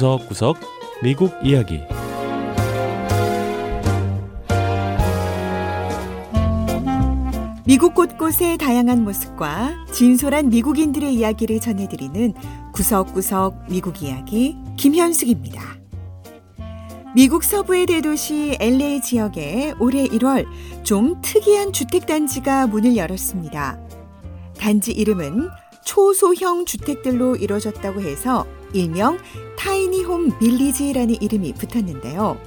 구석구석 미국 이야기 미국 곳곳의 다양한 모습과 진솔한 미국인들의 이야기를 전해드리는 구석구석 미국 이야기 김현숙입니다. 미국 서부의 대도시 LA 지역에 올해 1월 좀 특이한 주택단지가 문을 열었습니다. 단지 이름은 초소형 주택들로 이루어졌다고 해서 일명 타이니홈 빌리지라는 이름이 붙었는데요.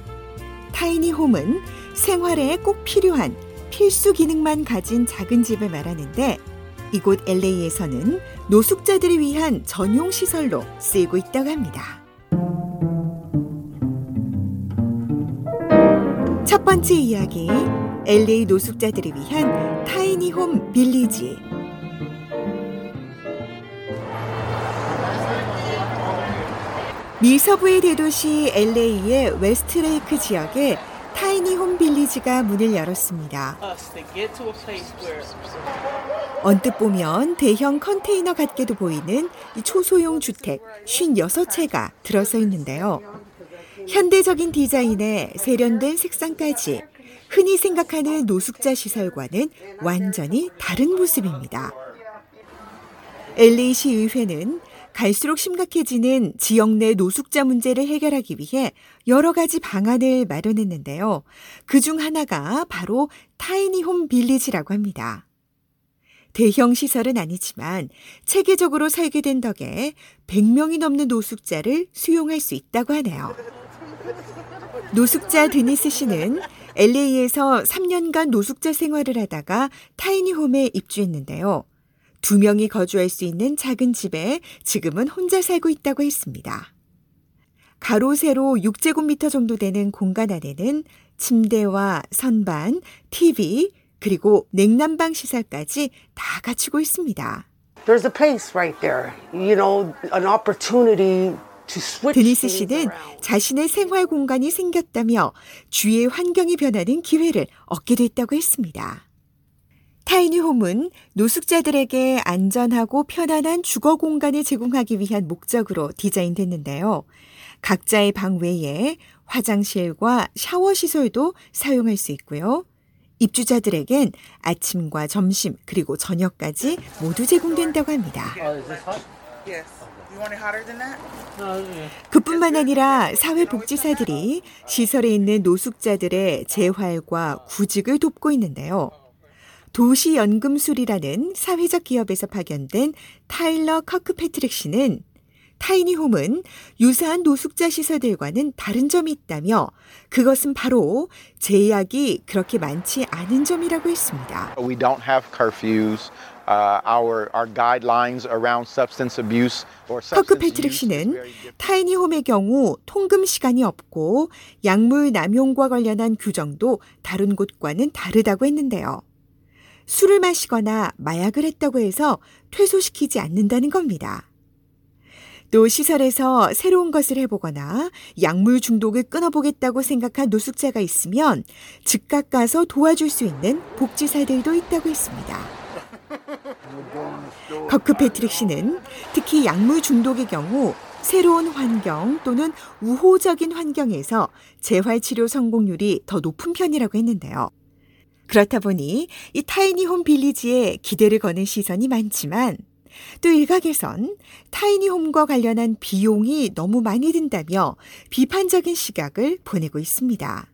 타이니홈은 생활에 꼭 필요한 필수 기능만 가진 작은 집을 말하는데 이곳 LA에서는 노숙자들을 위한 전용 시설로 쓰이고 있다고 합니다. 첫 번째 이야기 LA 노숙자들을 위한 타이니홈 빌리지 미 서부의 대도시 LA의 웨스트레이크 지역에 타이니 홈 빌리지가 문을 열었습니다. 언뜻 보면 대형 컨테이너 같게도 보이는 초소형 주택 56채가 들어서 있는데요. 현대적인 디자인에 세련된 색상까지 흔히 생각하는 노숙자 시설과는 완전히 다른 모습입니다. LA 시의회는 갈수록 심각해지는 지역 내 노숙자 문제를 해결하기 위해 여러 가지 방안을 마련했는데요. 그 중 하나가 바로 타이니홈 빌리지라고 합니다. 대형 시설은 아니지만 체계적으로 설계된 덕에 100명이 넘는 노숙자를 수용할 수 있다고 하네요. 노숙자 드니스 씨는 LA에서 3년간 노숙자 생활을 하다가 타이니홈에 입주했는데요. 두 명이 거주할 수 있는 작은 집에 지금은 혼자 살고 있다고 했습니다. 가로 세로 6제곱미터 정도 되는 공간 안에는 침대와 선반, TV, 그리고 냉난방 시설까지 다 갖추고 있습니다. There's a place right there. You know, an opportunity 드니스 씨는 자신의 생활 공간이 생겼다며 주위의 환경이 변하는 기회를 얻게 됐다고 했습니다. 타이니 홈은 노숙자들에게 안전하고 편안한 주거 공간을 제공하기 위한 목적으로 디자인됐는데요. 각자의 방 외에 화장실과 샤워 시설도 사용할 수 있고요. 입주자들에겐 아침과 점심 그리고 저녁까지 모두 제공된다고 합니다. 그뿐만 아니라 사회복지사들이 시설에 있는 노숙자들의 재활과 구직을 돕고 있는데요. 도시연금술이라는 사회적 기업에서 파견된 타일러 커크 패트릭 씨는 tiny home은 유사한 노숙자 시설들과는 다른 점이 있다며 그것은 바로 제약이 그렇게 많지 않은 점이라고 했습니다. We don't have curfews. Uh, our, our guidelines around substance abuse or 커크 패트릭 씨는 타이니 홈의 경우 통금 시간이 없고 약물 남용과 관련한 규정도 다른 곳과는 다르다고 했는데요. 술을 마시거나 마약을 했다고 해서 퇴소시키지 않는다는 겁니다. 또 시설에서 새로운 것을 해보거나 약물 중독을 끊어보겠다고 생각한 노숙자가 있으면 즉각 가서 도와줄 수 있는 복지사들도 있다고 했습니다. 커크 패트릭 씨는 특히 약물 중독의 경우 새로운 환경 또는 우호적인 환경에서 재활치료 성공률이 더 높은 편이라고 했는데요. 그렇다 보니 이 tiny home village에 기대를 거는 시선이 많지만 또 일각에선 tiny home과 관련한 비용이 너무 많이 든다며 비판적인 시각을 보내고 있습니다.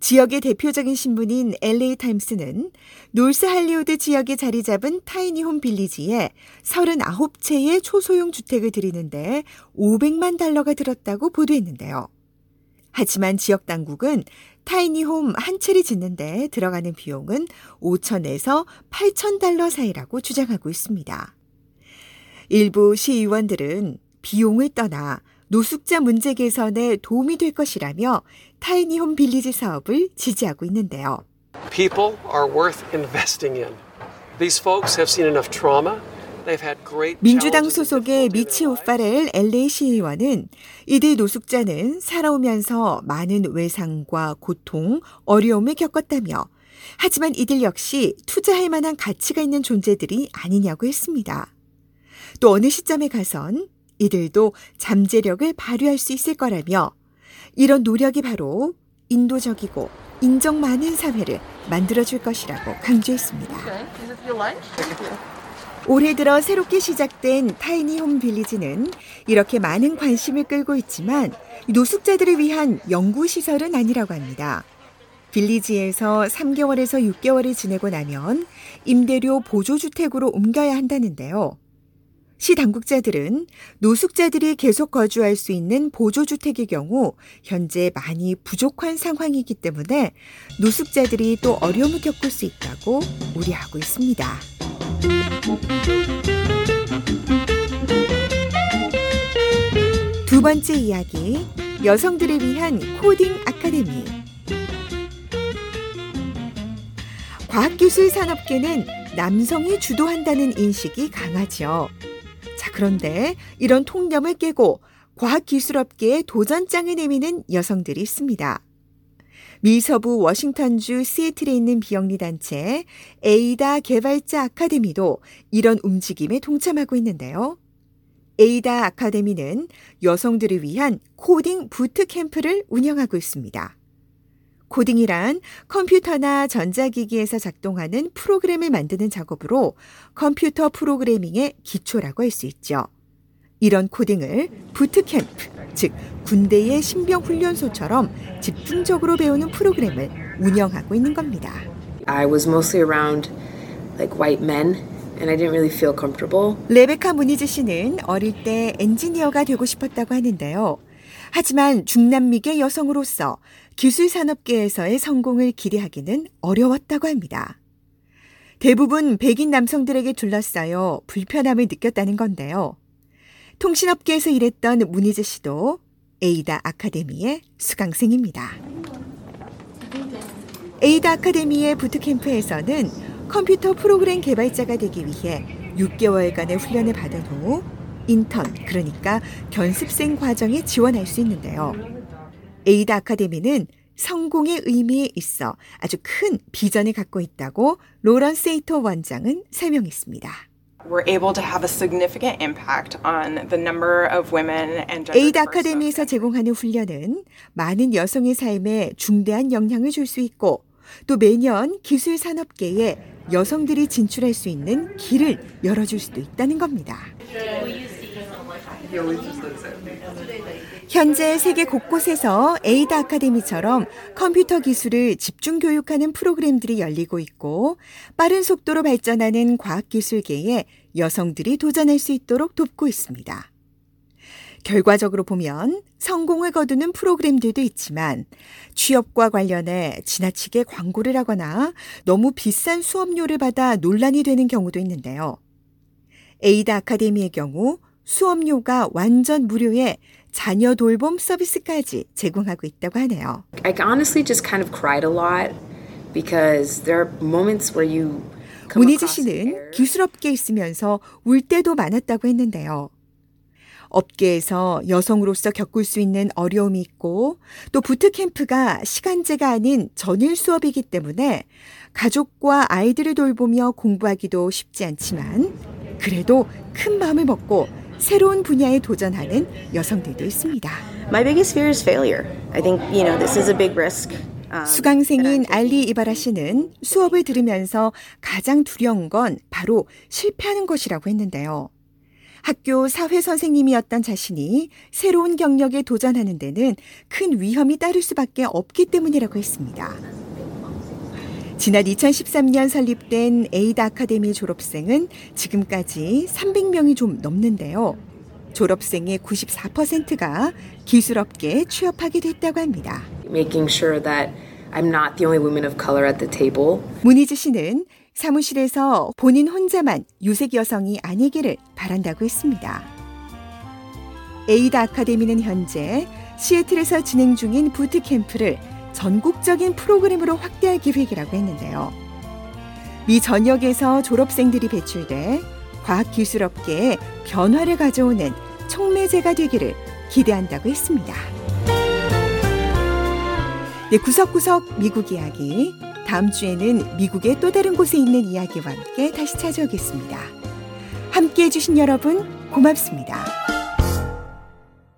지역의 대표적인 신문인 LA 타임스는 놀스 할리우드 지역에 자리 잡은 타이니홈 빌리지에 39채의 초소형 주택을 드리는데 500만 달러가 들었다고 보도했는데요. 하지만 지역 당국은 타이니홈 한 채를 짓는데 들어가는 비용은 5천에서 8천 달러 사이라고 주장하고 있습니다. 일부 시의원들은 비용을 떠나 노숙자 문제 개선에 도움이 될 것이라며 타이니홈 빌리지 사업을 지지하고 있는데요. People are worth investing in. These folks have seen enough trauma. 민주당 소속의 미치 오파렐 LA 시의원은 이들 노숙자는 살아오면서 많은 외상과 고통, 어려움을 겪었다며 하지만 이들 역시 투자할 만한 가치가 있는 존재들이 아니냐고 했습니다. 또 어느 시점에 가선 이들도 잠재력을 발휘할 수 있을 거라며 이런 노력이 바로 인도적이고 인정 많은 사회를 만들어줄 것이라고 강조했습니다. 올해 들어 새롭게 시작된 타이니 홈 빌리지는 이렇게 많은 관심을 끌고 있지만 노숙자들을 위한 연구 시설은 아니라고 합니다. 빌리지에서 3개월에서 6개월을 지내고 나면 임대료 보조주택으로 옮겨야 한다는데요. 시 당국자들은 노숙자들이 계속 거주할 수 있는 보조주택의 경우 현재 많이 부족한 상황이기 때문에 노숙자들이 또 어려움을 겪을 수 있다고 우려하고 있습니다. 두 번째 이야기, 여성들을 위한 코딩 아카데미. 과학기술 산업계는 남성이 주도한다는 인식이 강하죠. 자, 그런데 이런 통념을 깨고 과학기술업계에 도전장을 내미는 여성들이 있습니다. 미서부 워싱턴주 시애틀에 있는 비영리 단체 에이다 개발자 아카데미도 이런 움직임에 동참하고 있는데요. 에이다 아카데미는 여성들을 위한 코딩 부트 캠프를 운영하고 있습니다. 코딩이란 컴퓨터나 전자기기에서 작동하는 프로그램을 만드는 작업으로 컴퓨터 프로그래밍의 기초라고 할 수 있죠. 이런 코딩을 부트캠프, 즉 군대의 신병 훈련소처럼 집중적으로 배우는 프로그램을 운영하고 있는 겁니다. I was mostly around like white men and I didn't really feel comfortable. 레베카 무니즈 씨는 어릴 때 엔지니어가 되고 싶었다고 하는데요. 하지만 중남미계 여성으로서 기술 산업계에서의 성공을 기대하기는 어려웠다고 합니다. 대부분 백인 남성들에게 둘러싸여 불편함을 느꼈다는 건데요. 통신업계에서 일했던 문희재 씨도 에이다 아카데미의 수강생입니다. 에이다 아카데미의 부트캠프에서는 컴퓨터 프로그램 개발자가 되기 위해 6개월간의 훈련을 받은 후 인턴, 그러니까 견습생 과정에 지원할 수 있는데요. 에이다 아카데미는 성공의 의미에 있어 아주 큰 비전을 갖고 있다고 로런 세이토 원장은 설명했습니다. We're able to have a significant impact on the number of women and gender 에이다 아카데미에서 제공하는 훈련은 많은 여성의 삶에 중대한 영향을 줄 수 있고 또 매년 기술 산업계에 여성들이 진출할 수 있는 길을 열어줄 수도 있다는 겁니다. 현재 세계 곳곳에서 에이드 아카데미처럼 컴퓨터 기술을 집중 교육하는 프로그램들이 열리고 있고 빠른 속도로 발전하는 과학기술계에 여성들이 도전할 수 있도록 돕고 있습니다. 결과적으로 보면 성공을 거두는 프로그램들도 있지만 취업과 관련해 지나치게 광고를 하거나 너무 비싼 수업료를 받아 논란이 되는 경우도 있는데요. 에이다 아카데미의 경우 수업료가 완전 무료에 자녀 돌봄 서비스까지 제공하고 있다고 하네요. I honestly just kind of cried a lot because there are moments where you across 씨는. 기술업계에 있으면서 울 때도 많았다고 했는데요. 업계에서 여성으로서 겪을 수 있는 어려움이 있고 또 부트캠프가 시간제가 아닌 전일 수업이기 때문에 가족과 아이들을 돌보며 공부하기도 쉽지 않지만 그래도 큰 마음을 먹고 새로운 분야에 도전하는 여성들도 있습니다. My biggest fear is failure. I think, you know, this is a big risk. um, 수강생인 알리 이바라 씨는 수업을 들으면서 가장 두려운 건 바로 실패하는 것이라고 했는데요. 학교 사회 선생님이었던 자신이 새로운 경력에 도전하는 데는 큰 위험이 따를 수밖에 없기 때문이라고 했습니다. 지난 2013년 설립된 에이다 아카데미 졸업생은 지금까지 300명이 좀 넘는데요. 졸업생의 94%가 기술업계에 취업하게 됐다고 합니다. making sure that I'm not the only woman of color at the table. 문희주 씨는 사무실에서 본인 혼자만 유색 여성이 아니기를 바란다고 했습니다. 에이다 아카데미는 현재 시애틀에서 진행 중인 부트캠프를 전국적인 프로그램으로 확대할 계획이라고 했는데요. 미 전역에서 졸업생들이 배출돼 과학기술업계에 변화를 가져오는 촉매제가 되기를 기대한다고 했습니다. 네, 구석구석 미국 이야기. 다음 주에는 미국의 또 다른 곳에 있는 이야기와 함께 다시 찾아오겠습니다. 함께 해주신 여러분, 고맙습니다.